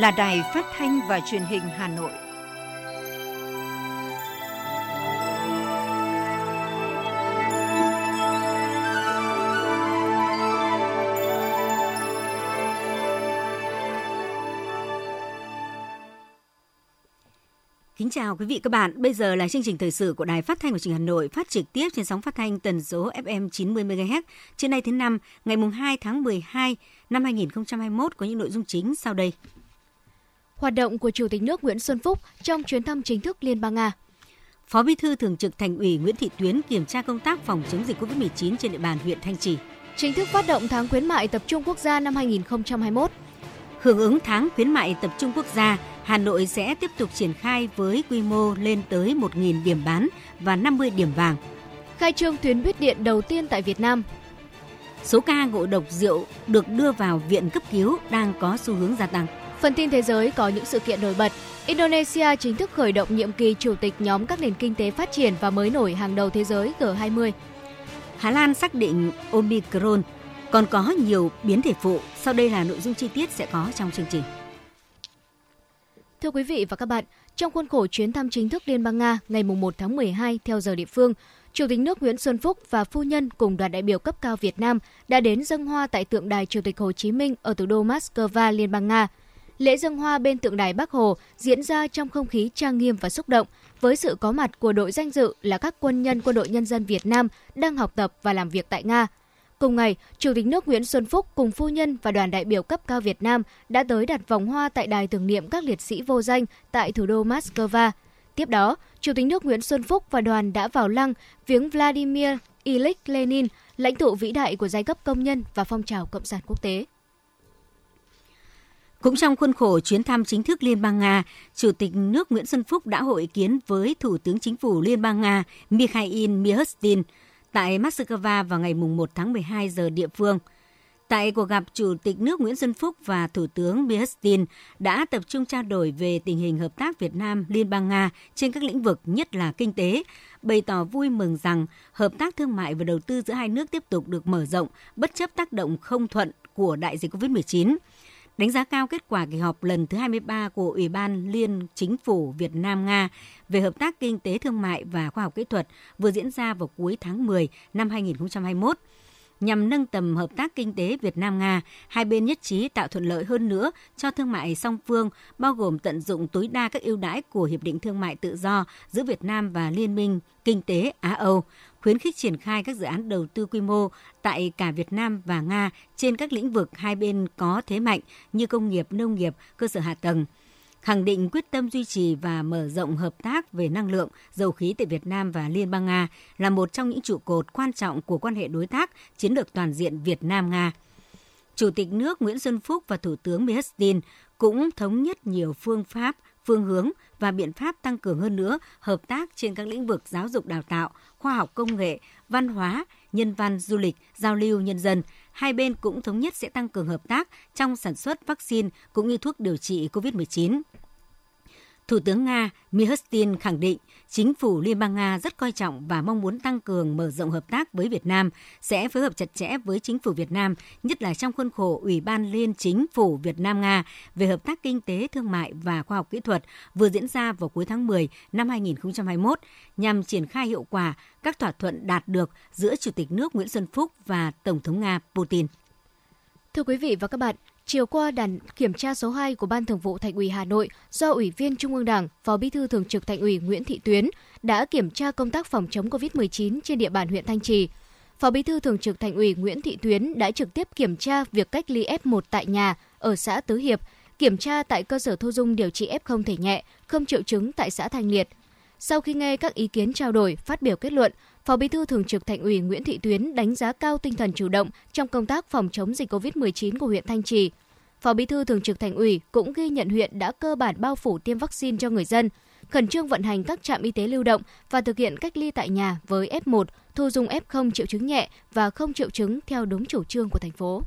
là Đài Phát thanh và Truyền hình Hà Nội. Kính chào quý vị các bạn. Bây giờ là chương trình thời sự của Đài Phát thanh và Truyền hình Hà Nội phát trực tiếp trên sóng phát thanh tần số FM 90 MHz. Trên nay thứ năm, ngày mùng 2 tháng 12 năm 2021 có những nội dung chính sau đây. Hoạt động của Chủ tịch nước Nguyễn Xuân Phúc trong chuyến thăm chính thức Liên bang Nga. Phó Bí thư Thường trực Thành ủy Nguyễn Thị Tuyến kiểm tra công tác phòng chống dịch COVID-19 trên địa bàn huyện Thanh Trì. Chính thức phát động tháng khuyến mại tập trung quốc gia năm 2021. Hưởng ứng tháng khuyến mại tập trung quốc gia, Hà Nội sẽ tiếp tục triển khai với quy mô lên tới 1.000 điểm bán và 50 điểm vàng. Khai trương tuyến buýt điện đầu tiên tại Việt Nam. Số ca ngộ độc rượu được đưa vào viện cấp cứu đang có xu hướng gia tăng. Phần tin thế giới có những sự kiện nổi bật. Indonesia chính thức khởi động nhiệm kỳ chủ tịch nhóm các nền kinh tế phát triển và mới nổi hàng đầu thế giới G20. Hà Lan xác định Omicron còn có nhiều biến thể phụ. Sau đây là nội dung chi tiết sẽ có trong chương trình. Thưa quý vị và các bạn, trong khuôn khổ chuyến thăm chính thức Liên bang Nga ngày 1 tháng 12 theo giờ địa phương, Chủ tịch nước Nguyễn Xuân Phúc và phu nhân cùng đoàn đại biểu cấp cao Việt Nam đã đến dâng hoa tại tượng đài Chủ tịch Hồ Chí Minh ở thủ đô Moscow, Liên bang Nga. Lễ dân hoa bên tượng đài Bắc Hồ diễn ra trong không khí trang nghiêm và xúc động, với sự có mặt của đội danh dự là các quân nhân quân đội nhân dân Việt Nam đang học tập và làm việc tại Nga. Cùng ngày, Chủ tịch nước Nguyễn Xuân Phúc cùng phu nhân và đoàn đại biểu cấp cao Việt Nam đã tới đặt vòng hoa tại đài tưởng niệm các liệt sĩ vô danh tại thủ đô Moscow. Tiếp đó, Chủ tịch nước Nguyễn Xuân Phúc và đoàn đã vào lăng viếng Vladimir Ilyich Lenin, lãnh tụ vĩ đại của giai cấp công nhân và phong trào cộng sản quốc tế. Cũng trong khuôn khổ chuyến thăm chính thức Liên bang Nga, Chủ tịch nước Nguyễn Xuân Phúc đã hội kiến với Thủ tướng Chính phủ Liên bang Nga Mikhail Mishustin tại Moscow vào ngày 1 tháng 12 giờ địa phương. Tại cuộc gặp, Chủ tịch nước Nguyễn Xuân Phúc và Thủ tướng Mishustin đã tập trung trao đổi về tình hình hợp tác Việt Nam Liên bang Nga trên các lĩnh vực nhất là kinh tế, bày tỏ vui mừng rằng hợp tác thương mại và đầu tư giữa hai nước tiếp tục được mở rộng bất chấp tác động không thuận của đại dịch COVID-19 đánh giá cao kết quả kỳ họp lần thứ 23 của Ủy ban Liên Chính phủ Việt Nam Nga về hợp tác kinh tế thương mại và khoa học kỹ thuật vừa diễn ra vào cuối tháng 10 năm 2021 nhằm nâng tầm hợp tác kinh tế Việt Nam Nga, hai bên nhất trí tạo thuận lợi hơn nữa cho thương mại song phương, bao gồm tận dụng tối đa các ưu đãi của hiệp định thương mại tự do giữa Việt Nam và Liên minh Kinh tế Á Âu, khuyến khích triển khai các dự án đầu tư quy mô tại cả Việt Nam và Nga trên các lĩnh vực hai bên có thế mạnh như công nghiệp, nông nghiệp, cơ sở hạ tầng khẳng định quyết tâm duy trì và mở rộng hợp tác về năng lượng, dầu khí tại Việt Nam và Liên bang Nga là một trong những trụ cột quan trọng của quan hệ đối tác chiến lược toàn diện Việt Nam-Nga. Chủ tịch nước Nguyễn Xuân Phúc và Thủ tướng Mihestin cũng thống nhất nhiều phương pháp, phương hướng và biện pháp tăng cường hơn nữa hợp tác trên các lĩnh vực giáo dục đào tạo, khoa học công nghệ, văn hóa, nhân văn, du lịch, giao lưu nhân dân. Hai bên cũng thống nhất sẽ tăng cường hợp tác trong sản xuất vaccine cũng như thuốc điều trị COVID-19. Thủ tướng Nga Mihustin khẳng định chính phủ Liên bang Nga rất coi trọng và mong muốn tăng cường mở rộng hợp tác với Việt Nam, sẽ phối hợp chặt chẽ với chính phủ Việt Nam, nhất là trong khuôn khổ Ủy ban Liên Chính phủ Việt Nam Nga về hợp tác kinh tế, thương mại và khoa học kỹ thuật vừa diễn ra vào cuối tháng 10 năm 2021 nhằm triển khai hiệu quả các thỏa thuận đạt được giữa Chủ tịch nước Nguyễn Xuân Phúc và Tổng thống Nga Putin. Thưa quý vị và các bạn, Chiều qua, đoàn kiểm tra số 2 của Ban Thường vụ Thành ủy Hà Nội do Ủy viên Trung ương Đảng, Phó Bí thư Thường trực Thành ủy Nguyễn Thị Tuyến đã kiểm tra công tác phòng chống COVID-19 trên địa bàn huyện Thanh Trì. Phó Bí thư Thường trực Thành ủy Nguyễn Thị Tuyến đã trực tiếp kiểm tra việc cách ly F1 tại nhà ở xã Tứ Hiệp, kiểm tra tại cơ sở thu dung điều trị F0 thể nhẹ, không triệu chứng tại xã Thanh Liệt. Sau khi nghe các ý kiến trao đổi, phát biểu kết luận, Phó Bí thư Thường trực Thành ủy Nguyễn Thị Tuyến đánh giá cao tinh thần chủ động trong công tác phòng chống dịch COVID-19 của huyện Thanh Trì. Phó Bí thư Thường trực Thành ủy cũng ghi nhận huyện đã cơ bản bao phủ tiêm vaccine cho người dân, khẩn trương vận hành các trạm y tế lưu động và thực hiện cách ly tại nhà với F1, thu dung F0 triệu chứng nhẹ và không triệu chứng theo đúng chủ trương của thành phố.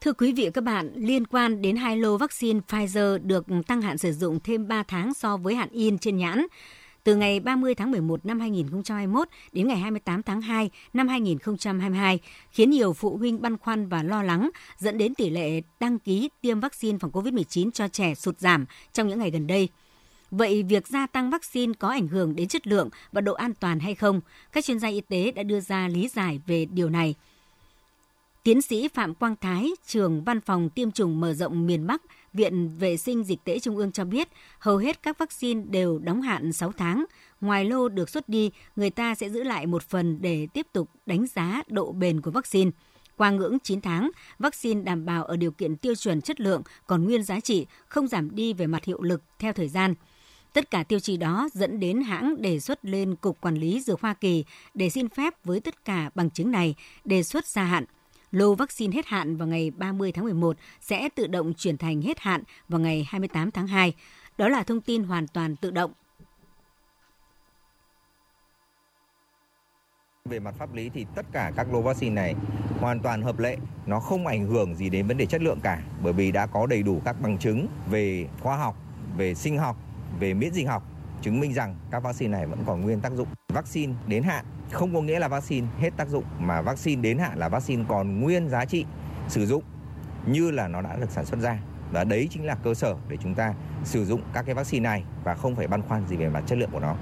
Thưa quý vị và các bạn, liên quan đến hai lô vaccine Pfizer được tăng hạn sử dụng thêm 3 tháng so với hạn in trên nhãn, từ ngày 30 tháng 11 năm 2021 đến ngày 28 tháng 2 năm 2022, khiến nhiều phụ huynh băn khoăn và lo lắng, dẫn đến tỷ lệ đăng ký tiêm vaccine phòng COVID-19 cho trẻ sụt giảm trong những ngày gần đây. Vậy việc gia tăng vaccine có ảnh hưởng đến chất lượng và độ an toàn hay không? Các chuyên gia y tế đã đưa ra lý giải về điều này. Tiến sĩ Phạm Quang Thái, trường văn phòng tiêm chủng mở rộng miền Bắc, Viện Vệ sinh Dịch tễ Trung ương cho biết, hầu hết các vaccine đều đóng hạn 6 tháng. Ngoài lô được xuất đi, người ta sẽ giữ lại một phần để tiếp tục đánh giá độ bền của vaccine. Qua ngưỡng 9 tháng, vaccine đảm bảo ở điều kiện tiêu chuẩn chất lượng còn nguyên giá trị, không giảm đi về mặt hiệu lực theo thời gian. Tất cả tiêu chí đó dẫn đến hãng đề xuất lên Cục Quản lý Dược Hoa Kỳ để xin phép với tất cả bằng chứng này đề xuất gia hạn. Lô vaccine hết hạn vào ngày 30 tháng 11 sẽ tự động chuyển thành hết hạn vào ngày 28 tháng 2. Đó là thông tin hoàn toàn tự động. Về mặt pháp lý thì tất cả các lô vaccine này hoàn toàn hợp lệ, nó không ảnh hưởng gì đến vấn đề chất lượng cả bởi vì đã có đầy đủ các bằng chứng về khoa học, về sinh học, về miễn dịch học chứng minh rằng các vaccine này vẫn còn nguyên tác dụng. Vaccine đến hạn không có nghĩa là vaccine hết tác dụng, mà vaccine đến hạn là vaccine còn nguyên giá trị sử dụng như là nó đã được sản xuất ra và đấy chính là cơ sở để chúng ta sử dụng các cái vaccine này và không phải băn khoăn gì về mặt chất lượng của nó.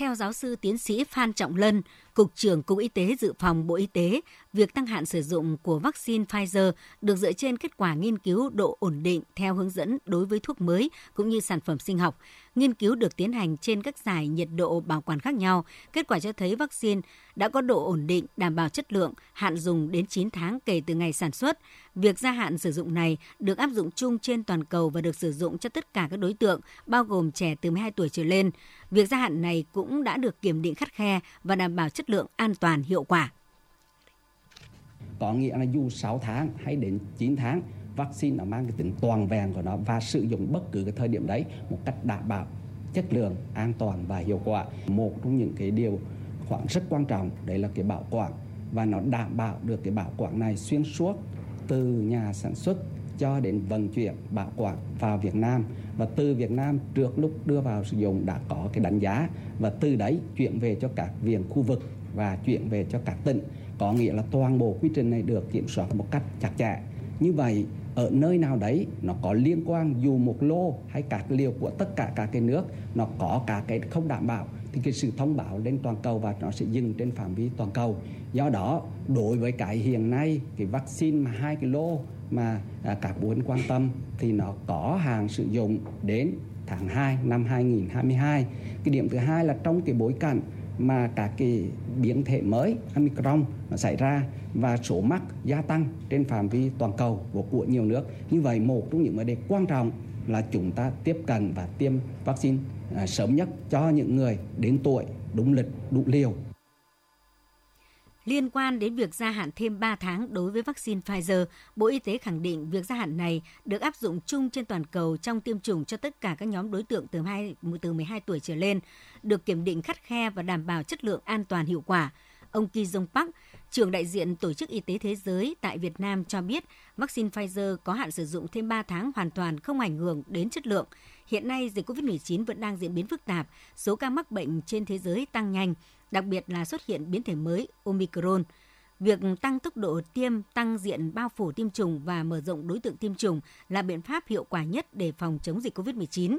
Theo giáo sư tiến sĩ Phan Trọng Lân, Cục trưởng Cục Y tế Dự phòng Bộ Y tế, việc tăng hạn sử dụng của vaccine Pfizer được dựa trên kết quả nghiên cứu độ ổn định theo hướng dẫn đối với thuốc mới cũng như sản phẩm sinh học. Nghiên cứu được tiến hành trên các giải nhiệt độ bảo quản khác nhau. Kết quả cho thấy vaccine đã có độ ổn định, đảm bảo chất lượng, hạn dùng đến 9 tháng kể từ ngày sản xuất. Việc gia hạn sử dụng này được áp dụng chung trên toàn cầu và được sử dụng cho tất cả các đối tượng, bao gồm trẻ từ 12 tuổi trở lên. Việc gia hạn này cũng đã được kiểm định khắt khe và đảm bảo chất lượng an toàn hiệu quả. Có nghĩa là dù 6 tháng hay đến 9 tháng, vaccine nó mang cái tính toàn vẹn của nó và sử dụng bất cứ cái thời điểm đấy một cách đảm bảo chất lượng, an toàn và hiệu quả. Một trong những cái điều khoản rất quan trọng đấy là cái bảo quản và nó đảm bảo được cái bảo quản này xuyên suốt từ nhà sản xuất cho đến vận chuyển bảo quản vào Việt Nam. Và từ Việt Nam trước lúc đưa vào sử dụng đã có cái đánh giá và từ đấy chuyển về cho các viện khu vực và chuyển về cho các tỉnh. Có nghĩa là toàn bộ quy trình này được kiểm soát một cách chặt chẽ. Như vậy ở nơi nào đấy nó có liên quan dù một lô hay các liều của tất cả các cái nước nó có cả cái không đảm bảo thì cái sự thông báo lên toàn cầu và nó sẽ dừng trên phạm vi toàn cầu do đó đối với cái hiện nay cái vaccine mà hai cái lô mà à, các phụ quan tâm thì nó có hàng sử dụng đến tháng 2 năm 2022. Cái điểm thứ hai là trong cái bối cảnh mà các cái biến thể mới Omicron nó xảy ra và số mắc gia tăng trên phạm vi toàn cầu của, của nhiều nước. Như vậy một trong những vấn đề quan trọng là chúng ta tiếp cận và tiêm vaccine à, sớm nhất cho những người đến tuổi đúng lịch đủ liều Liên quan đến việc gia hạn thêm 3 tháng đối với vaccine Pfizer, Bộ Y tế khẳng định việc gia hạn này được áp dụng chung trên toàn cầu trong tiêm chủng cho tất cả các nhóm đối tượng từ 2, từ 12 tuổi trở lên, được kiểm định khắt khe và đảm bảo chất lượng an toàn hiệu quả. Ông Ki Jong Park, trưởng đại diện Tổ chức Y tế Thế giới tại Việt Nam cho biết vaccine Pfizer có hạn sử dụng thêm 3 tháng hoàn toàn không ảnh hưởng đến chất lượng. Hiện nay, dịch COVID-19 vẫn đang diễn biến phức tạp, số ca mắc bệnh trên thế giới tăng nhanh, đặc biệt là xuất hiện biến thể mới Omicron. Việc tăng tốc độ tiêm, tăng diện bao phủ tiêm chủng và mở rộng đối tượng tiêm chủng là biện pháp hiệu quả nhất để phòng chống dịch COVID-19.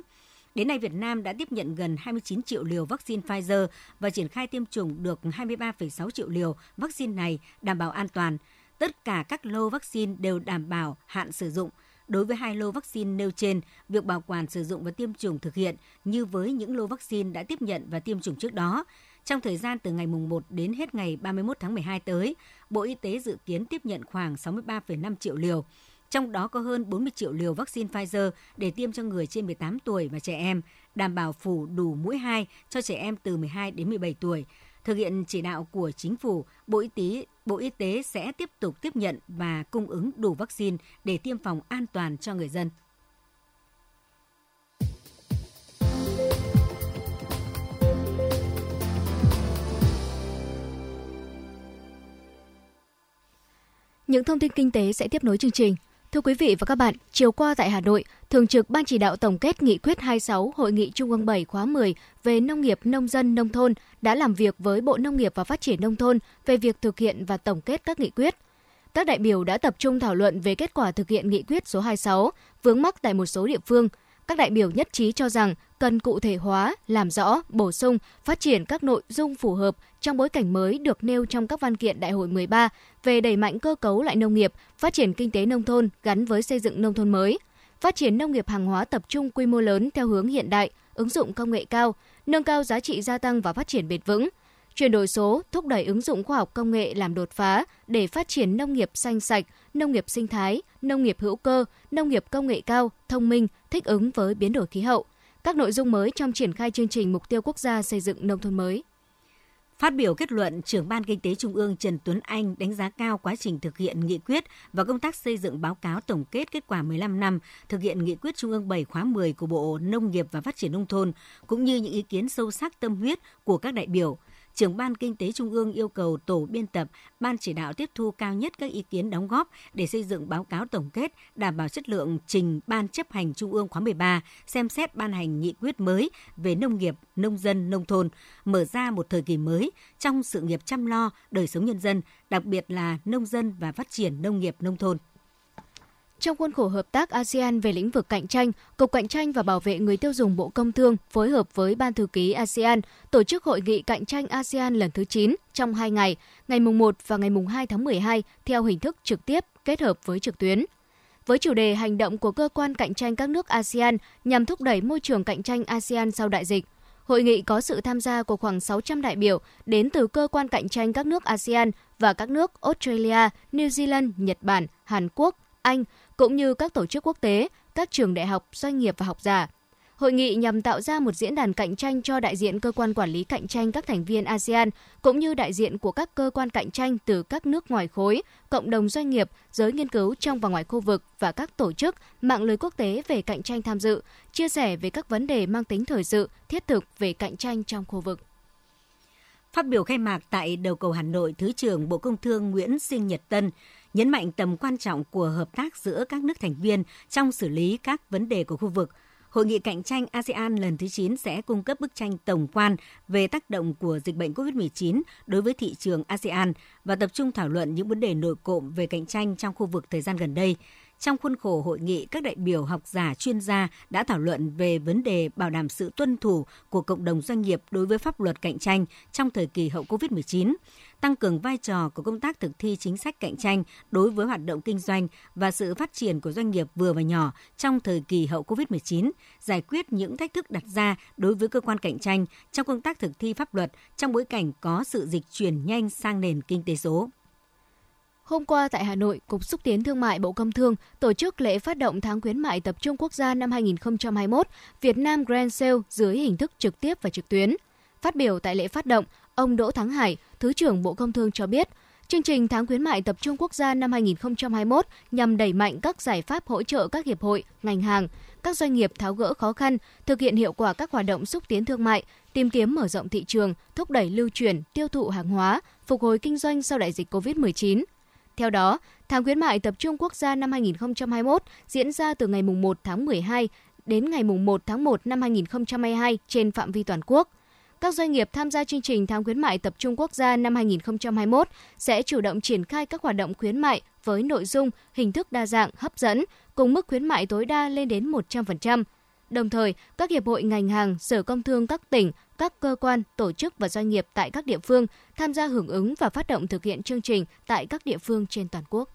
Đến nay, Việt Nam đã tiếp nhận gần 29 triệu liều vaccine Pfizer và triển khai tiêm chủng được 23,6 triệu liều vaccine này đảm bảo an toàn. Tất cả các lô vaccine đều đảm bảo hạn sử dụng. Đối với hai lô vaccine nêu trên, việc bảo quản sử dụng và tiêm chủng thực hiện như với những lô vaccine đã tiếp nhận và tiêm chủng trước đó. Trong thời gian từ ngày mùng 1 đến hết ngày 31 tháng 12 tới, Bộ Y tế dự kiến tiếp nhận khoảng 63,5 triệu liều, trong đó có hơn 40 triệu liều vaccine Pfizer để tiêm cho người trên 18 tuổi và trẻ em, đảm bảo phủ đủ mũi 2 cho trẻ em từ 12 đến 17 tuổi. Thực hiện chỉ đạo của chính phủ, Bộ Y tế Bộ Y tế sẽ tiếp tục tiếp nhận và cung ứng đủ vaccine để tiêm phòng an toàn cho người dân. Những thông tin kinh tế sẽ tiếp nối chương trình. Thưa quý vị và các bạn, chiều qua tại Hà Nội, Thường trực Ban chỉ đạo tổng kết nghị quyết 26 Hội nghị Trung ương 7 khóa 10 về nông nghiệp nông dân nông thôn đã làm việc với Bộ Nông nghiệp và Phát triển Nông thôn về việc thực hiện và tổng kết các nghị quyết. Các đại biểu đã tập trung thảo luận về kết quả thực hiện nghị quyết số 26, vướng mắc tại một số địa phương. Các đại biểu nhất trí cho rằng cần cụ thể hóa, làm rõ, bổ sung, phát triển các nội dung phù hợp trong bối cảnh mới được nêu trong các văn kiện Đại hội 13 về đẩy mạnh cơ cấu lại nông nghiệp, phát triển kinh tế nông thôn gắn với xây dựng nông thôn mới, phát triển nông nghiệp hàng hóa tập trung quy mô lớn theo hướng hiện đại, ứng dụng công nghệ cao, nâng cao giá trị gia tăng và phát triển bền vững, chuyển đổi số, thúc đẩy ứng dụng khoa học công nghệ làm đột phá để phát triển nông nghiệp xanh sạch, nông nghiệp sinh thái, nông nghiệp hữu cơ, nông nghiệp công nghệ cao, thông minh, thích ứng với biến đổi khí hậu. Các nội dung mới trong triển khai chương trình mục tiêu quốc gia xây dựng nông thôn mới. Phát biểu kết luận, trưởng Ban Kinh tế Trung ương Trần Tuấn Anh đánh giá cao quá trình thực hiện nghị quyết và công tác xây dựng báo cáo tổng kết kết quả 15 năm thực hiện nghị quyết Trung ương 7 khóa 10 của Bộ Nông nghiệp và Phát triển Nông thôn, cũng như những ý kiến sâu sắc tâm huyết của các đại biểu – trưởng ban kinh tế trung ương yêu cầu tổ biên tập, ban chỉ đạo tiếp thu cao nhất các ý kiến đóng góp để xây dựng báo cáo tổng kết đảm bảo chất lượng trình ban chấp hành trung ương khóa 13 xem xét ban hành nghị quyết mới về nông nghiệp, nông dân, nông thôn, mở ra một thời kỳ mới trong sự nghiệp chăm lo đời sống nhân dân, đặc biệt là nông dân và phát triển nông nghiệp nông thôn. Trong khuôn khổ hợp tác ASEAN về lĩnh vực cạnh tranh, Cục Cạnh tranh và Bảo vệ người tiêu dùng Bộ Công Thương phối hợp với Ban thư ký ASEAN tổ chức hội nghị cạnh tranh ASEAN lần thứ 9 trong 2 ngày, ngày mùng 1 và ngày mùng 2 tháng 12 theo hình thức trực tiếp kết hợp với trực tuyến. Với chủ đề hành động của cơ quan cạnh tranh các nước ASEAN nhằm thúc đẩy môi trường cạnh tranh ASEAN sau đại dịch, Hội nghị có sự tham gia của khoảng 600 đại biểu đến từ cơ quan cạnh tranh các nước ASEAN và các nước Australia, New Zealand, Nhật Bản, Hàn Quốc, Anh, cũng như các tổ chức quốc tế, các trường đại học, doanh nghiệp và học giả. Hội nghị nhằm tạo ra một diễn đàn cạnh tranh cho đại diện cơ quan quản lý cạnh tranh các thành viên ASEAN, cũng như đại diện của các cơ quan cạnh tranh từ các nước ngoài khối, cộng đồng doanh nghiệp, giới nghiên cứu trong và ngoài khu vực và các tổ chức, mạng lưới quốc tế về cạnh tranh tham dự, chia sẻ về các vấn đề mang tính thời sự, thiết thực về cạnh tranh trong khu vực. Phát biểu khai mạc tại đầu cầu Hà Nội, Thứ trưởng Bộ Công Thương Nguyễn Sinh Nhật Tân nhấn mạnh tầm quan trọng của hợp tác giữa các nước thành viên trong xử lý các vấn đề của khu vực. Hội nghị cạnh tranh ASEAN lần thứ 9 sẽ cung cấp bức tranh tổng quan về tác động của dịch bệnh COVID-19 đối với thị trường ASEAN và tập trung thảo luận những vấn đề nội cộm về cạnh tranh trong khu vực thời gian gần đây. Trong khuôn khổ hội nghị, các đại biểu học giả chuyên gia đã thảo luận về vấn đề bảo đảm sự tuân thủ của cộng đồng doanh nghiệp đối với pháp luật cạnh tranh trong thời kỳ hậu COVID-19 tăng cường vai trò của công tác thực thi chính sách cạnh tranh đối với hoạt động kinh doanh và sự phát triển của doanh nghiệp vừa và nhỏ trong thời kỳ hậu COVID-19, giải quyết những thách thức đặt ra đối với cơ quan cạnh tranh trong công tác thực thi pháp luật trong bối cảnh có sự dịch chuyển nhanh sang nền kinh tế số. Hôm qua tại Hà Nội, Cục Xúc tiến Thương mại Bộ Công Thương tổ chức lễ phát động tháng khuyến mại tập trung quốc gia năm 2021 Việt Nam Grand Sale dưới hình thức trực tiếp và trực tuyến. Phát biểu tại lễ phát động, ông Đỗ Thắng Hải, Thứ trưởng Bộ Công Thương cho biết, chương trình tháng khuyến mại tập trung quốc gia năm 2021 nhằm đẩy mạnh các giải pháp hỗ trợ các hiệp hội, ngành hàng, các doanh nghiệp tháo gỡ khó khăn, thực hiện hiệu quả các hoạt động xúc tiến thương mại, tìm kiếm mở rộng thị trường, thúc đẩy lưu chuyển, tiêu thụ hàng hóa, phục hồi kinh doanh sau đại dịch COVID-19. Theo đó, tháng khuyến mại tập trung quốc gia năm 2021 diễn ra từ ngày 1 tháng 12 đến ngày 1 tháng 1 năm 2022 trên phạm vi toàn quốc – các doanh nghiệp tham gia chương trình tháng khuyến mại tập trung quốc gia năm 2021 sẽ chủ động triển khai các hoạt động khuyến mại với nội dung, hình thức đa dạng, hấp dẫn, cùng mức khuyến mại tối đa lên đến 100%. Đồng thời, các hiệp hội ngành hàng, sở công thương các tỉnh, các cơ quan, tổ chức và doanh nghiệp tại các địa phương tham gia hưởng ứng và phát động thực hiện chương trình tại các địa phương trên toàn quốc.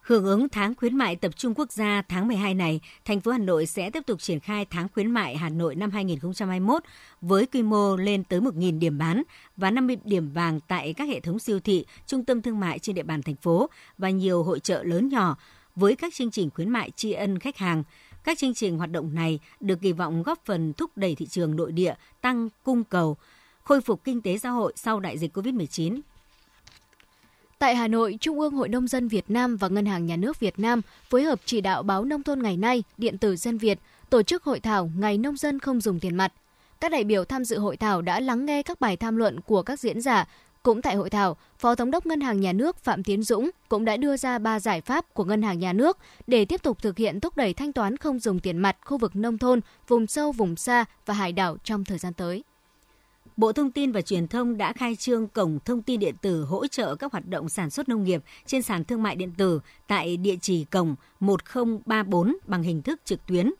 Hưởng ứng tháng khuyến mại tập trung quốc gia tháng 12 này, thành phố Hà Nội sẽ tiếp tục triển khai tháng khuyến mại Hà Nội năm 2021 với quy mô lên tới 1.000 điểm bán và 50 điểm vàng tại các hệ thống siêu thị, trung tâm thương mại trên địa bàn thành phố và nhiều hội trợ lớn nhỏ với các chương trình khuyến mại tri ân khách hàng. Các chương trình hoạt động này được kỳ vọng góp phần thúc đẩy thị trường nội địa tăng cung cầu, khôi phục kinh tế xã hội sau đại dịch COVID-19 Tại Hà Nội, Trung ương Hội Nông dân Việt Nam và Ngân hàng Nhà nước Việt Nam phối hợp chỉ đạo báo Nông thôn ngày nay, điện tử Dân Việt, tổ chức hội thảo Ngày Nông dân không dùng tiền mặt. Các đại biểu tham dự hội thảo đã lắng nghe các bài tham luận của các diễn giả cũng tại hội thảo, Phó Thống đốc Ngân hàng Nhà nước Phạm Tiến Dũng cũng đã đưa ra ba giải pháp của Ngân hàng Nhà nước để tiếp tục thực hiện thúc đẩy thanh toán không dùng tiền mặt khu vực nông thôn, vùng sâu, vùng xa và hải đảo trong thời gian tới. Bộ Thông tin và Truyền thông đã khai trương cổng thông tin điện tử hỗ trợ các hoạt động sản xuất nông nghiệp trên sàn thương mại điện tử tại địa chỉ cổng 1034 bằng hình thức trực tuyến.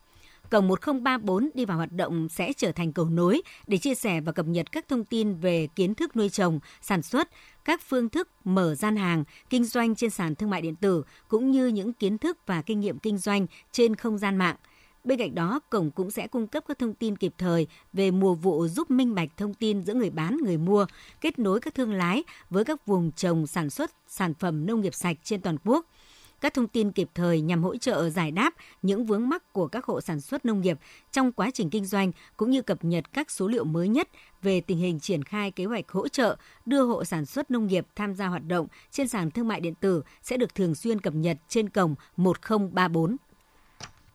Cổng 1034 đi vào hoạt động sẽ trở thành cầu nối để chia sẻ và cập nhật các thông tin về kiến thức nuôi trồng, sản xuất, các phương thức mở gian hàng, kinh doanh trên sàn thương mại điện tử cũng như những kiến thức và kinh nghiệm kinh doanh trên không gian mạng – Bên cạnh đó, cổng cũng sẽ cung cấp các thông tin kịp thời về mùa vụ giúp minh bạch thông tin giữa người bán, người mua, kết nối các thương lái với các vùng trồng sản xuất sản phẩm nông nghiệp sạch trên toàn quốc. Các thông tin kịp thời nhằm hỗ trợ giải đáp những vướng mắc của các hộ sản xuất nông nghiệp trong quá trình kinh doanh cũng như cập nhật các số liệu mới nhất về tình hình triển khai kế hoạch hỗ trợ đưa hộ sản xuất nông nghiệp tham gia hoạt động trên sàn thương mại điện tử sẽ được thường xuyên cập nhật trên cổng 1034.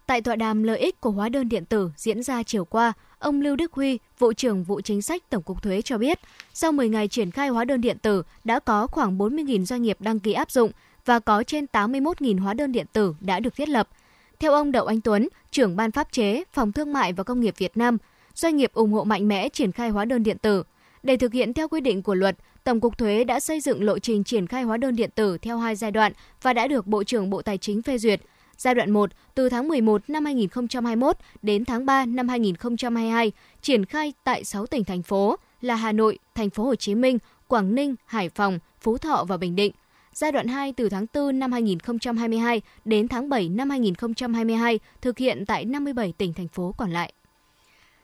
Tại tọa đàm lợi ích của hóa đơn điện tử diễn ra chiều qua, ông Lưu Đức Huy, vụ trưởng vụ chính sách Tổng cục Thuế cho biết, sau 10 ngày triển khai hóa đơn điện tử đã có khoảng 40.000 doanh nghiệp đăng ký áp dụng và có trên 81.000 hóa đơn điện tử đã được thiết lập. Theo ông Đậu Anh Tuấn, trưởng ban pháp chế, Phòng Thương mại và Công nghiệp Việt Nam, doanh nghiệp ủng hộ mạnh mẽ triển khai hóa đơn điện tử. Để thực hiện theo quy định của luật, Tổng cục Thuế đã xây dựng lộ trình triển khai hóa đơn điện tử theo hai giai đoạn và đã được Bộ trưởng Bộ Tài chính phê duyệt – Giai đoạn 1 từ tháng 11 năm 2021 đến tháng 3 năm 2022 triển khai tại 6 tỉnh thành phố là Hà Nội, Thành phố Hồ Chí Minh, Quảng Ninh, Hải Phòng, Phú Thọ và Bình Định. Giai đoạn 2 từ tháng 4 năm 2022 đến tháng 7 năm 2022 thực hiện tại 57 tỉnh thành phố còn lại.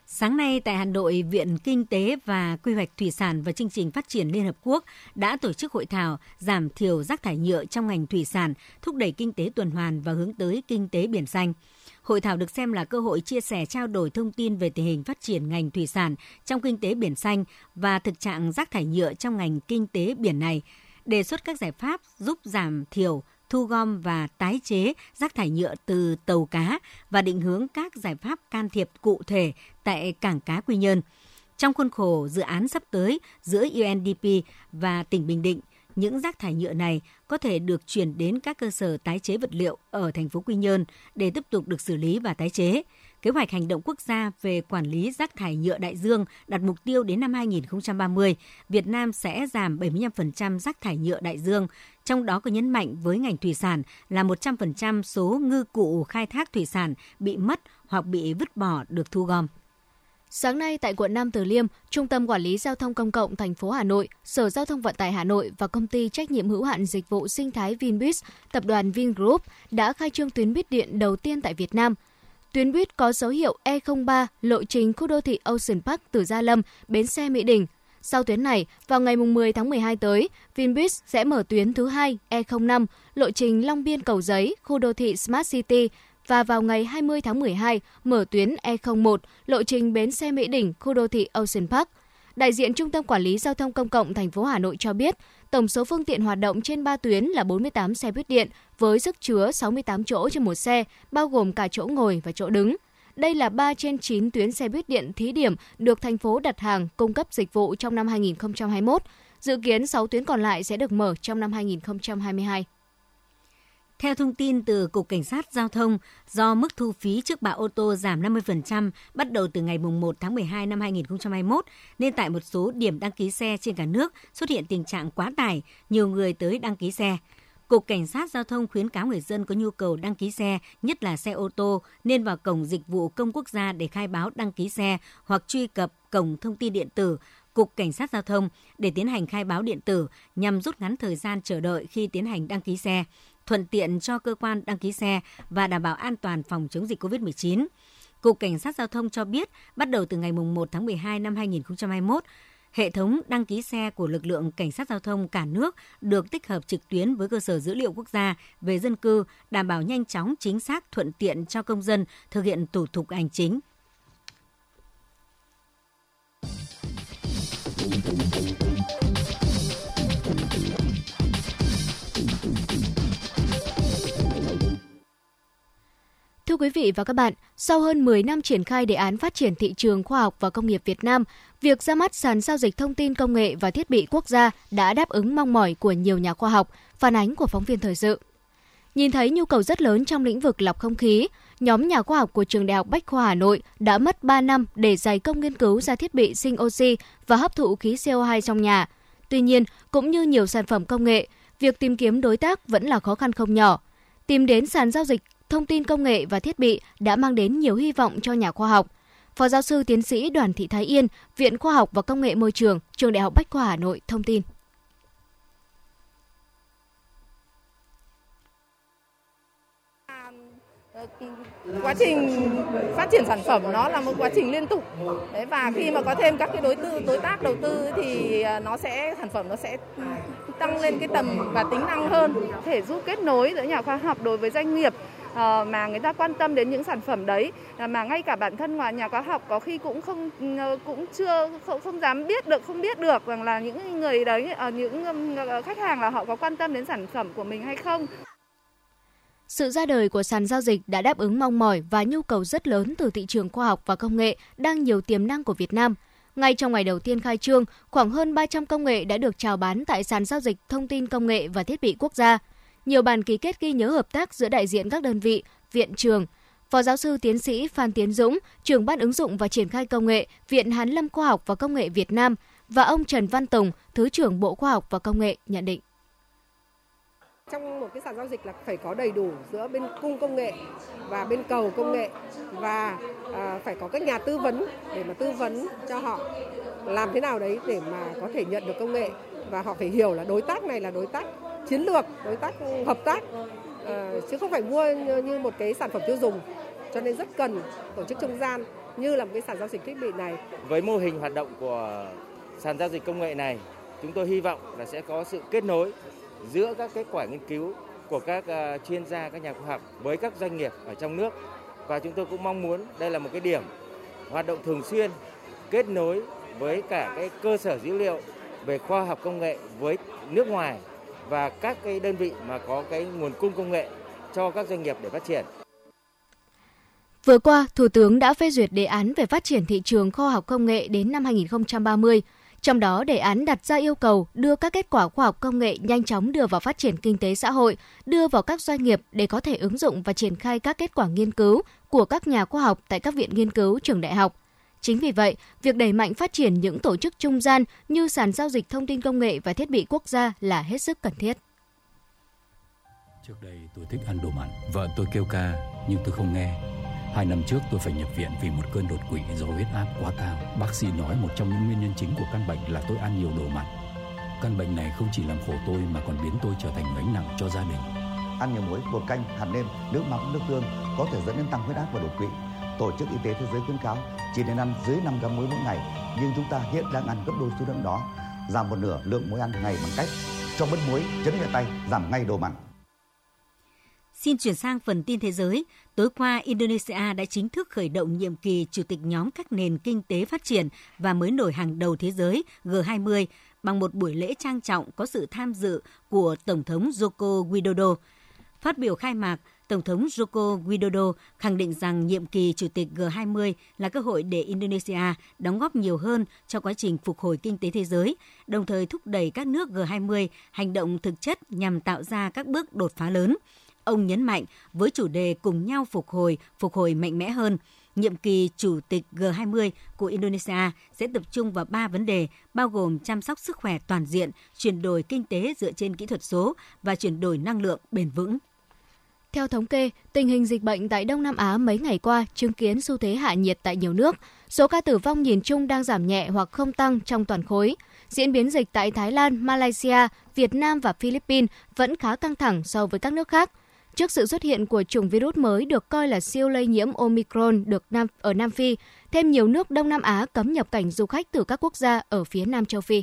Sáng nay tại Hà Nội, Viện Kinh tế và Quy hoạch Thủy sản và Chương trình Phát triển Liên Hợp Quốc đã tổ chức hội thảo giảm thiểu rác thải nhựa trong ngành thủy sản, thúc đẩy kinh tế tuần hoàn và hướng tới kinh tế biển xanh. Hội thảo được xem là cơ hội chia sẻ trao đổi thông tin về tình hình phát triển ngành thủy sản trong kinh tế biển xanh và thực trạng rác thải nhựa trong ngành kinh tế biển này, đề xuất các giải pháp giúp giảm thiểu thu gom và tái chế rác thải nhựa từ tàu cá và định hướng các giải pháp can thiệp cụ thể tại cảng cá Quy Nhơn. Trong khuôn khổ dự án sắp tới giữa UNDP và tỉnh Bình Định, những rác thải nhựa này có thể được chuyển đến các cơ sở tái chế vật liệu ở thành phố Quy Nhơn để tiếp tục được xử lý và tái chế. Kế hoạch hành động quốc gia về quản lý rác thải nhựa đại dương đặt mục tiêu đến năm 2030, Việt Nam sẽ giảm 75% rác thải nhựa đại dương, trong đó có nhấn mạnh với ngành thủy sản là 100% số ngư cụ khai thác thủy sản bị mất hoặc bị vứt bỏ được thu gom. Sáng nay tại quận Nam Từ Liêm, Trung tâm Quản lý Giao thông Công cộng thành phố Hà Nội, Sở Giao thông Vận tải Hà Nội và công ty trách nhiệm hữu hạn dịch vụ sinh thái Vinbus, tập đoàn Vingroup đã khai trương tuyến buýt điện đầu tiên tại Việt Nam. Tuyến buýt có dấu hiệu E03 lộ trình khu đô thị Ocean Park từ Gia Lâm, bến xe Mỹ Đình. Sau tuyến này, vào ngày 10 tháng 12 tới, Vinbus sẽ mở tuyến thứ hai E05 lộ trình Long Biên Cầu Giấy, khu đô thị Smart City và vào ngày 20 tháng 12 mở tuyến E01 lộ trình bến xe Mỹ Đình, khu đô thị Ocean Park. Đại diện Trung tâm Quản lý Giao thông Công cộng thành phố Hà Nội cho biết, tổng số phương tiện hoạt động trên 3 tuyến là 48 xe buýt điện với sức chứa 68 chỗ trên một xe, bao gồm cả chỗ ngồi và chỗ đứng. Đây là 3 trên 9 tuyến xe buýt điện thí điểm được thành phố đặt hàng cung cấp dịch vụ trong năm 2021. Dự kiến 6 tuyến còn lại sẽ được mở trong năm 2022. Theo thông tin từ Cục Cảnh sát Giao thông, do mức thu phí trước bạ ô tô giảm 50% bắt đầu từ ngày 1 tháng 12 năm 2021, nên tại một số điểm đăng ký xe trên cả nước xuất hiện tình trạng quá tải, nhiều người tới đăng ký xe. Cục Cảnh sát Giao thông khuyến cáo người dân có nhu cầu đăng ký xe, nhất là xe ô tô, nên vào cổng dịch vụ công quốc gia để khai báo đăng ký xe hoặc truy cập cổng thông tin điện tử Cục Cảnh sát Giao thông để tiến hành khai báo điện tử nhằm rút ngắn thời gian chờ đợi khi tiến hành đăng ký xe thuận tiện cho cơ quan đăng ký xe và đảm bảo an toàn phòng chống dịch COVID-19. Cục Cảnh sát Giao thông cho biết, bắt đầu từ ngày 1 tháng 12 năm 2021, hệ thống đăng ký xe của lực lượng cảnh sát giao thông cả nước được tích hợp trực tuyến với cơ sở dữ liệu quốc gia về dân cư, đảm bảo nhanh chóng, chính xác, thuận tiện cho công dân thực hiện thủ tục hành chính. Thưa quý vị và các bạn, sau hơn 10 năm triển khai đề án phát triển thị trường khoa học và công nghiệp Việt Nam, việc ra mắt sàn giao dịch thông tin công nghệ và thiết bị quốc gia đã đáp ứng mong mỏi của nhiều nhà khoa học, phản ánh của phóng viên thời sự. Nhìn thấy nhu cầu rất lớn trong lĩnh vực lọc không khí, nhóm nhà khoa học của Trường Đại học Bách khoa Hà Nội đã mất 3 năm để dày công nghiên cứu ra thiết bị sinh oxy và hấp thụ khí CO2 trong nhà. Tuy nhiên, cũng như nhiều sản phẩm công nghệ, việc tìm kiếm đối tác vẫn là khó khăn không nhỏ. Tìm đến sàn giao dịch thông tin công nghệ và thiết bị đã mang đến nhiều hy vọng cho nhà khoa học. Phó giáo sư tiến sĩ Đoàn Thị Thái Yên, Viện Khoa học và Công nghệ Môi trường, Trường Đại học Bách khoa Hà Nội thông tin. quá trình phát triển sản phẩm nó là một quá trình liên tục đấy và khi mà có thêm các cái đối tư đối tác đầu tư thì à, nó sẽ sản phẩm nó sẽ tăng lên cái tầm và tính năng hơn thể giúp kết nối giữa nhà khoa học đối với doanh nghiệp Ờ, mà người ta quan tâm đến những sản phẩm đấy ờ, mà ngay cả bản thân nhà khoa học có khi cũng không ờ, cũng chưa không, không dám biết được không biết được rằng là những người đấy những khách hàng là họ có quan tâm đến sản phẩm của mình hay không sự ra đời của sàn giao dịch đã đáp ứng mong mỏi và nhu cầu rất lớn từ thị trường khoa học và công nghệ đang nhiều tiềm năng của Việt Nam. Ngay trong ngày đầu tiên khai trương, khoảng hơn 300 công nghệ đã được chào bán tại sàn giao dịch thông tin công nghệ và thiết bị quốc gia. Nhiều bản ký kết ghi nhớ hợp tác giữa đại diện các đơn vị, viện trường. Phó giáo sư tiến sĩ Phan Tiến Dũng, trưởng ban ứng dụng và triển khai công nghệ, Viện Hàn Lâm Khoa học và Công nghệ Việt Nam và ông Trần Văn Tùng, Thứ trưởng Bộ Khoa học và Công nghệ nhận định trong một cái sàn giao dịch là phải có đầy đủ giữa bên cung công nghệ và bên cầu công nghệ và à, phải có các nhà tư vấn để mà tư vấn cho họ làm thế nào đấy để mà có thể nhận được công nghệ và họ phải hiểu là đối tác này là đối tác chiến lược đối tác hợp tác à, chứ không phải mua như một cái sản phẩm tiêu dùng. Cho nên rất cần tổ chức trung gian như là một cái sàn giao dịch thiết bị này. Với mô hình hoạt động của sàn giao dịch công nghệ này chúng tôi hy vọng là sẽ có sự kết nối giữa các kết quả nghiên cứu của các ờ, chuyên gia, các nhà khoa học với các doanh nghiệp ở trong nước. Và chúng tôi cũng mong muốn đây là một cái điểm hoạt động thường xuyên kết nối với cả cái cơ sở dữ liệu về khoa học công nghệ với nước ngoài và các cái đơn vị mà có cái nguồn cung công nghệ cho các doanh nghiệp để phát triển. Vừa qua, Thủ tướng đã phê duyệt đề án về phát triển thị trường khoa học công nghệ đến năm 2030. Trong đó, đề án đặt ra yêu cầu đưa các kết quả khoa học công nghệ nhanh chóng đưa vào phát triển kinh tế xã hội, đưa vào các doanh nghiệp để có thể ứng dụng và triển khai các kết quả nghiên cứu của các nhà khoa học tại các viện nghiên cứu trường đại học. Chính vì vậy, việc đẩy mạnh phát triển những tổ chức trung gian như sàn giao dịch thông tin công nghệ và thiết bị quốc gia là hết sức cần thiết. Trước đây tôi thích ăn đồ mặn, vợ tôi kêu ca nhưng tôi không nghe Hai năm trước tôi phải nhập viện vì một cơn đột quỵ do huyết áp quá cao. Bác sĩ nói một trong những nguyên nhân chính của căn bệnh là tôi ăn nhiều đồ mặn. Căn bệnh này không chỉ làm khổ tôi mà còn biến tôi trở thành gánh nặng cho gia đình. Ăn nhiều muối, bột canh, hạt nêm, nước mắm, nước tương có thể dẫn đến tăng huyết áp và đột quỵ. Tổ chức Y tế Thế giới khuyến cáo chỉ nên ăn dưới 5 gram muối mỗi ngày, nhưng chúng ta hiện đang ăn gấp đôi số lượng đó. Giảm một nửa lượng muối ăn ngày bằng cách cho bớt muối, chấn nhẹ tay, giảm ngay đồ mặn. Xin chuyển sang phần tin thế giới. Tối qua, Indonesia đã chính thức khởi động nhiệm kỳ chủ tịch nhóm các nền kinh tế phát triển và mới nổi hàng đầu thế giới G20 bằng một buổi lễ trang trọng có sự tham dự của Tổng thống Joko Widodo. Phát biểu khai mạc, Tổng thống Joko Widodo khẳng định rằng nhiệm kỳ chủ tịch G20 là cơ hội để Indonesia đóng góp nhiều hơn cho quá trình phục hồi kinh tế thế giới, đồng thời thúc đẩy các nước G20 hành động thực chất nhằm tạo ra các bước đột phá lớn – Ông nhấn mạnh với chủ đề cùng nhau phục hồi, phục hồi mạnh mẽ hơn, nhiệm kỳ chủ tịch G20 của Indonesia sẽ tập trung vào ba vấn đề bao gồm chăm sóc sức khỏe toàn diện, chuyển đổi kinh tế dựa trên kỹ thuật số và chuyển đổi năng lượng bền vững. Theo thống kê, tình hình dịch bệnh tại Đông Nam Á mấy ngày qua chứng kiến xu thế hạ nhiệt tại nhiều nước. Số ca tử vong nhìn chung đang giảm nhẹ hoặc không tăng trong toàn khối. Diễn biến dịch tại Thái Lan, Malaysia, Việt Nam và Philippines vẫn khá căng thẳng so với các nước khác trước sự xuất hiện của chủng virus mới được coi là siêu lây nhiễm Omicron được Nam, ở Nam Phi, thêm nhiều nước Đông Nam Á cấm nhập cảnh du khách từ các quốc gia ở phía Nam châu Phi.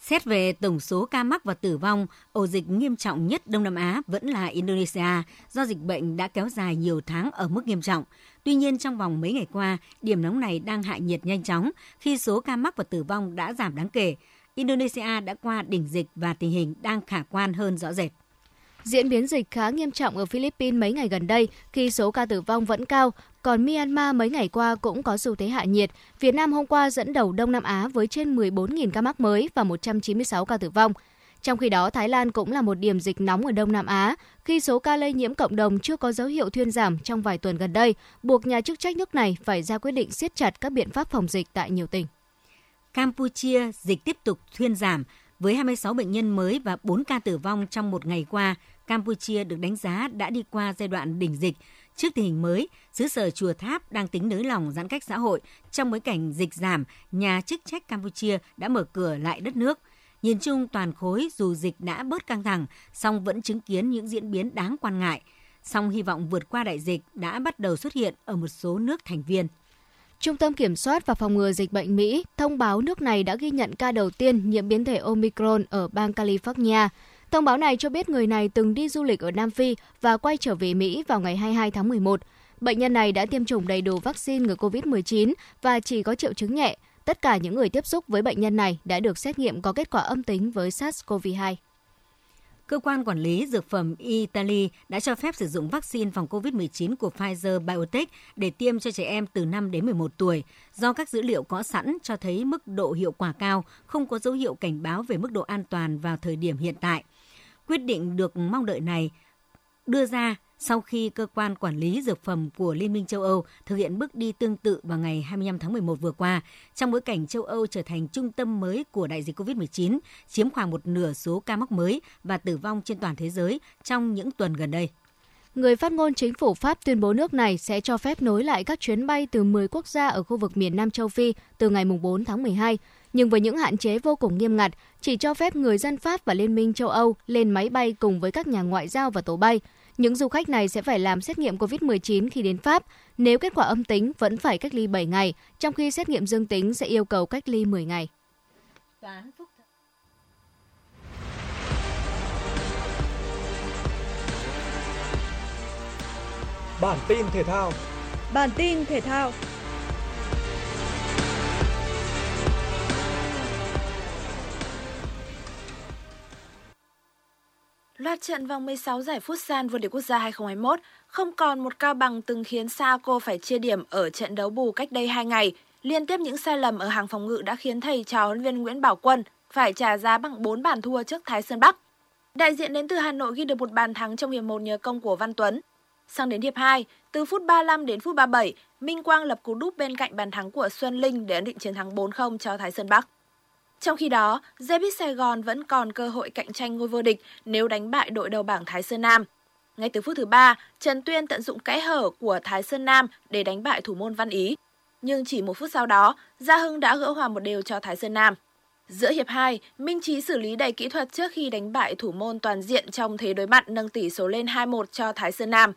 Xét về tổng số ca mắc và tử vong, ổ dịch nghiêm trọng nhất Đông Nam Á vẫn là Indonesia do dịch bệnh đã kéo dài nhiều tháng ở mức nghiêm trọng. Tuy nhiên trong vòng mấy ngày qua, điểm nóng này đang hạ nhiệt nhanh chóng khi số ca mắc và tử vong đã giảm đáng kể. Indonesia đã qua đỉnh dịch và tình hình đang khả quan hơn rõ rệt. Diễn biến dịch khá nghiêm trọng ở Philippines mấy ngày gần đây khi số ca tử vong vẫn cao, còn Myanmar mấy ngày qua cũng có xu thế hạ nhiệt. Việt Nam hôm qua dẫn đầu Đông Nam Á với trên 14.000 ca mắc mới và 196 ca tử vong. Trong khi đó, Thái Lan cũng là một điểm dịch nóng ở Đông Nam Á, khi số ca lây nhiễm cộng đồng chưa có dấu hiệu thuyên giảm trong vài tuần gần đây, buộc nhà chức trách nước này phải ra quyết định siết chặt các biện pháp phòng dịch tại nhiều tỉnh. Campuchia dịch tiếp tục thuyên giảm, với 26 bệnh nhân mới và 4 ca tử vong trong một ngày qua, Campuchia được đánh giá đã đi qua giai đoạn đỉnh dịch. Trước tình hình mới, xứ sở Chùa Tháp đang tính nới lỏng giãn cách xã hội. Trong bối cảnh dịch giảm, nhà chức trách Campuchia đã mở cửa lại đất nước. Nhìn chung toàn khối dù dịch đã bớt căng thẳng, song vẫn chứng kiến những diễn biến đáng quan ngại. Song hy vọng vượt qua đại dịch đã bắt đầu xuất hiện ở một số nước thành viên. Trung tâm Kiểm soát và Phòng ngừa Dịch bệnh Mỹ thông báo nước này đã ghi nhận ca đầu tiên nhiễm biến thể Omicron ở bang California. Thông báo này cho biết người này từng đi du lịch ở Nam Phi và quay trở về Mỹ vào ngày 22 tháng 11. Bệnh nhân này đã tiêm chủng đầy đủ vaccine ngừa COVID-19 và chỉ có triệu chứng nhẹ. Tất cả những người tiếp xúc với bệnh nhân này đã được xét nghiệm có kết quả âm tính với SARS-CoV-2 cơ quan quản lý dược phẩm Italy đã cho phép sử dụng vaccine phòng COVID-19 của Pfizer BioNTech để tiêm cho trẻ em từ 5 đến 11 tuổi, do các dữ liệu có sẵn cho thấy mức độ hiệu quả cao, không có dấu hiệu cảnh báo về mức độ an toàn vào thời điểm hiện tại. Quyết định được mong đợi này đưa ra sau khi cơ quan quản lý dược phẩm của Liên minh châu Âu thực hiện bước đi tương tự vào ngày 25 tháng 11 vừa qua, trong bối cảnh châu Âu trở thành trung tâm mới của đại dịch COVID-19, chiếm khoảng một nửa số ca mắc mới và tử vong trên toàn thế giới trong những tuần gần đây. Người phát ngôn chính phủ Pháp tuyên bố nước này sẽ cho phép nối lại các chuyến bay từ 10 quốc gia ở khu vực miền Nam châu Phi từ ngày 4 tháng 12, nhưng với những hạn chế vô cùng nghiêm ngặt, chỉ cho phép người dân Pháp và Liên minh châu Âu lên máy bay cùng với các nhà ngoại giao và tổ bay – những du khách này sẽ phải làm xét nghiệm COVID-19 khi đến Pháp. Nếu kết quả âm tính, vẫn phải cách ly 7 ngày, trong khi xét nghiệm dương tính sẽ yêu cầu cách ly 10 ngày. Bản tin thể thao Bản tin thể thao Loạt trận vòng 16 giải Futsal vô địch quốc gia 2021 không còn một cao bằng từng khiến Saco phải chia điểm ở trận đấu bù cách đây 2 ngày. Liên tiếp những sai lầm ở hàng phòng ngự đã khiến thầy trò huấn viên Nguyễn Bảo Quân phải trả giá bằng 4 bàn thua trước Thái Sơn Bắc. Đại diện đến từ Hà Nội ghi được một bàn thắng trong hiệp 1 nhờ công của Văn Tuấn. Sang đến hiệp 2, từ phút 35 đến phút 37, Minh Quang lập cú đúp bên cạnh bàn thắng của Xuân Linh để ấn định chiến thắng 4-0 cho Thái Sơn Bắc. Trong khi đó, Zebit Sài Gòn vẫn còn cơ hội cạnh tranh ngôi vô địch nếu đánh bại đội đầu bảng Thái Sơn Nam. Ngay từ phút thứ 3, Trần Tuyên tận dụng kẽ hở của Thái Sơn Nam để đánh bại thủ môn Văn Ý. Nhưng chỉ một phút sau đó, Gia Hưng đã gỡ hòa một đều cho Thái Sơn Nam. Giữa hiệp 2, Minh Trí xử lý đầy kỹ thuật trước khi đánh bại thủ môn toàn diện trong thế đối mặt nâng tỷ số lên 2-1 cho Thái Sơn Nam.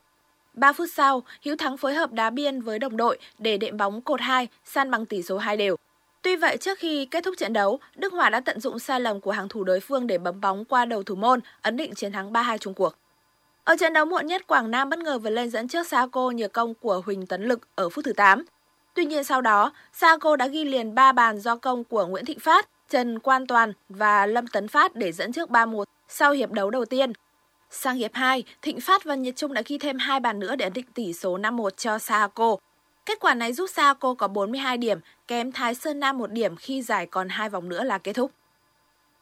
3 phút sau, Hiếu Thắng phối hợp đá biên với đồng đội để đệm bóng cột 2, san bằng tỷ số 2 đều. Tuy vậy, trước khi kết thúc trận đấu, Đức Hòa đã tận dụng sai lầm của hàng thủ đối phương để bấm bóng qua đầu thủ môn, ấn định chiến thắng 3-2 chung cuộc. Ở trận đấu muộn nhất, Quảng Nam bất ngờ vượt lên dẫn trước Saco nhờ công của Huỳnh Tấn Lực ở phút thứ 8. Tuy nhiên sau đó, Saco đã ghi liền 3 bàn do công của Nguyễn Thị Phát, Trần Quan Toàn và Lâm Tấn Phát để dẫn trước 3-1 sau hiệp đấu đầu tiên. Sang hiệp 2, Thịnh Phát và Nhật Trung đã ghi thêm hai bàn nữa để ấn định tỷ số 5-1 cho Saco. Kết quả này giúp Saco có 42 điểm, kém Thái Sơn Nam một điểm khi giải còn hai vòng nữa là kết thúc.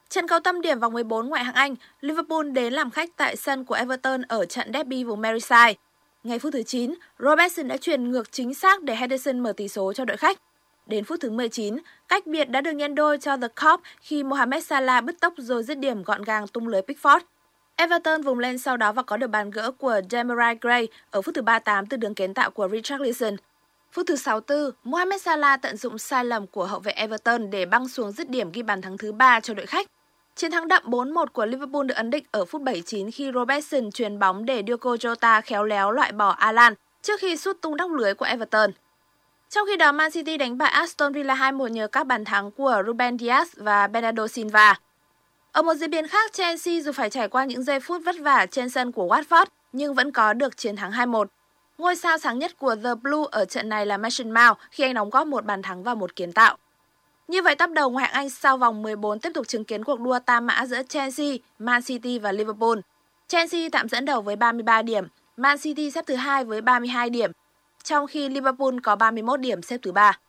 Trận cầu tâm điểm vòng 14 ngoại hạng Anh, Liverpool đến làm khách tại sân của Everton ở trận derby vùng Merseyside. Ngay phút thứ 9, Robertson đã chuyển ngược chính xác để Henderson mở tỷ số cho đội khách. Đến phút thứ 19, cách biệt đã được nhân đôi cho The Cop khi Mohamed Salah bứt tốc rồi dứt điểm gọn gàng tung lưới Pickford. Everton vùng lên sau đó và có được bàn gỡ của Demarai Gray ở phút thứ 38 từ đường kiến tạo của Richarlison. Phút thứ 64, Mohamed Salah tận dụng sai lầm của hậu vệ Everton để băng xuống dứt điểm ghi bàn thắng thứ 3 cho đội khách. Chiến thắng đậm 4-1 của Liverpool được ấn định ở phút 79 khi Robertson truyền bóng để Diogo Jota khéo léo loại bỏ Alan trước khi sút tung đóc lưới của Everton. Trong khi đó, Man City đánh bại Aston Villa 2-1 nhờ các bàn thắng của Ruben Dias và Bernardo Silva. Ở một diễn biến khác, Chelsea dù phải trải qua những giây phút vất vả trên sân của Watford nhưng vẫn có được chiến thắng 2-1. Ngôi sao sáng nhất của The Blue ở trận này là Mason Mount khi anh đóng góp một bàn thắng và một kiến tạo. Như vậy tắp đầu ngoại hạng Anh sau vòng 14 tiếp tục chứng kiến cuộc đua tam mã giữa Chelsea, Man City và Liverpool. Chelsea tạm dẫn đầu với 33 điểm, Man City xếp thứ hai với 32 điểm, trong khi Liverpool có 31 điểm xếp thứ ba.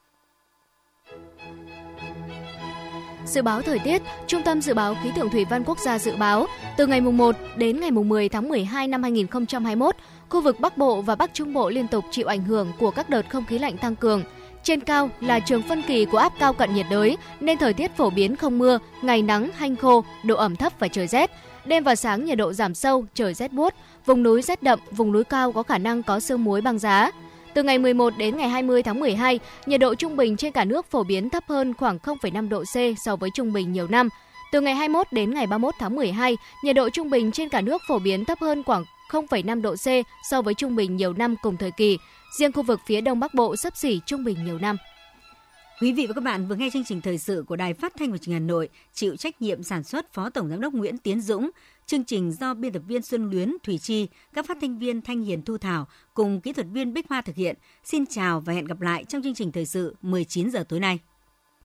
Dự báo thời tiết, Trung tâm Dự báo Khí tượng Thủy văn Quốc gia dự báo, từ ngày mùng 1 đến ngày 10 tháng 12 năm 2021, khu vực Bắc Bộ và Bắc Trung Bộ liên tục chịu ảnh hưởng của các đợt không khí lạnh tăng cường. Trên cao là trường phân kỳ của áp cao cận nhiệt đới, nên thời tiết phổ biến không mưa, ngày nắng, hanh khô, độ ẩm thấp và trời rét. Đêm và sáng nhiệt độ giảm sâu, trời rét buốt, vùng núi rét đậm, vùng núi cao có khả năng có sương muối băng giá. Từ ngày 11 đến ngày 20 tháng 12, nhiệt độ trung bình trên cả nước phổ biến thấp hơn khoảng 0,5 độ C so với trung bình nhiều năm. Từ ngày 21 đến ngày 31 tháng 12, nhiệt độ trung bình trên cả nước phổ biến thấp hơn khoảng 0,5 độ C so với trung bình nhiều năm cùng thời kỳ. Riêng khu vực phía Đông Bắc Bộ sấp xỉ trung bình nhiều năm. Quý vị và các bạn vừa nghe chương trình thời sự của Đài Phát thanh và Truyền hình Hà Nội, chịu trách nhiệm sản xuất Phó Tổng giám đốc Nguyễn Tiến Dũng, chương trình do biên tập viên Xuân Luyến, Thủy Chi, các phát thanh viên Thanh Hiền Thu Thảo cùng kỹ thuật viên Bích Hoa thực hiện. Xin chào và hẹn gặp lại trong chương trình thời sự 19 giờ tối nay.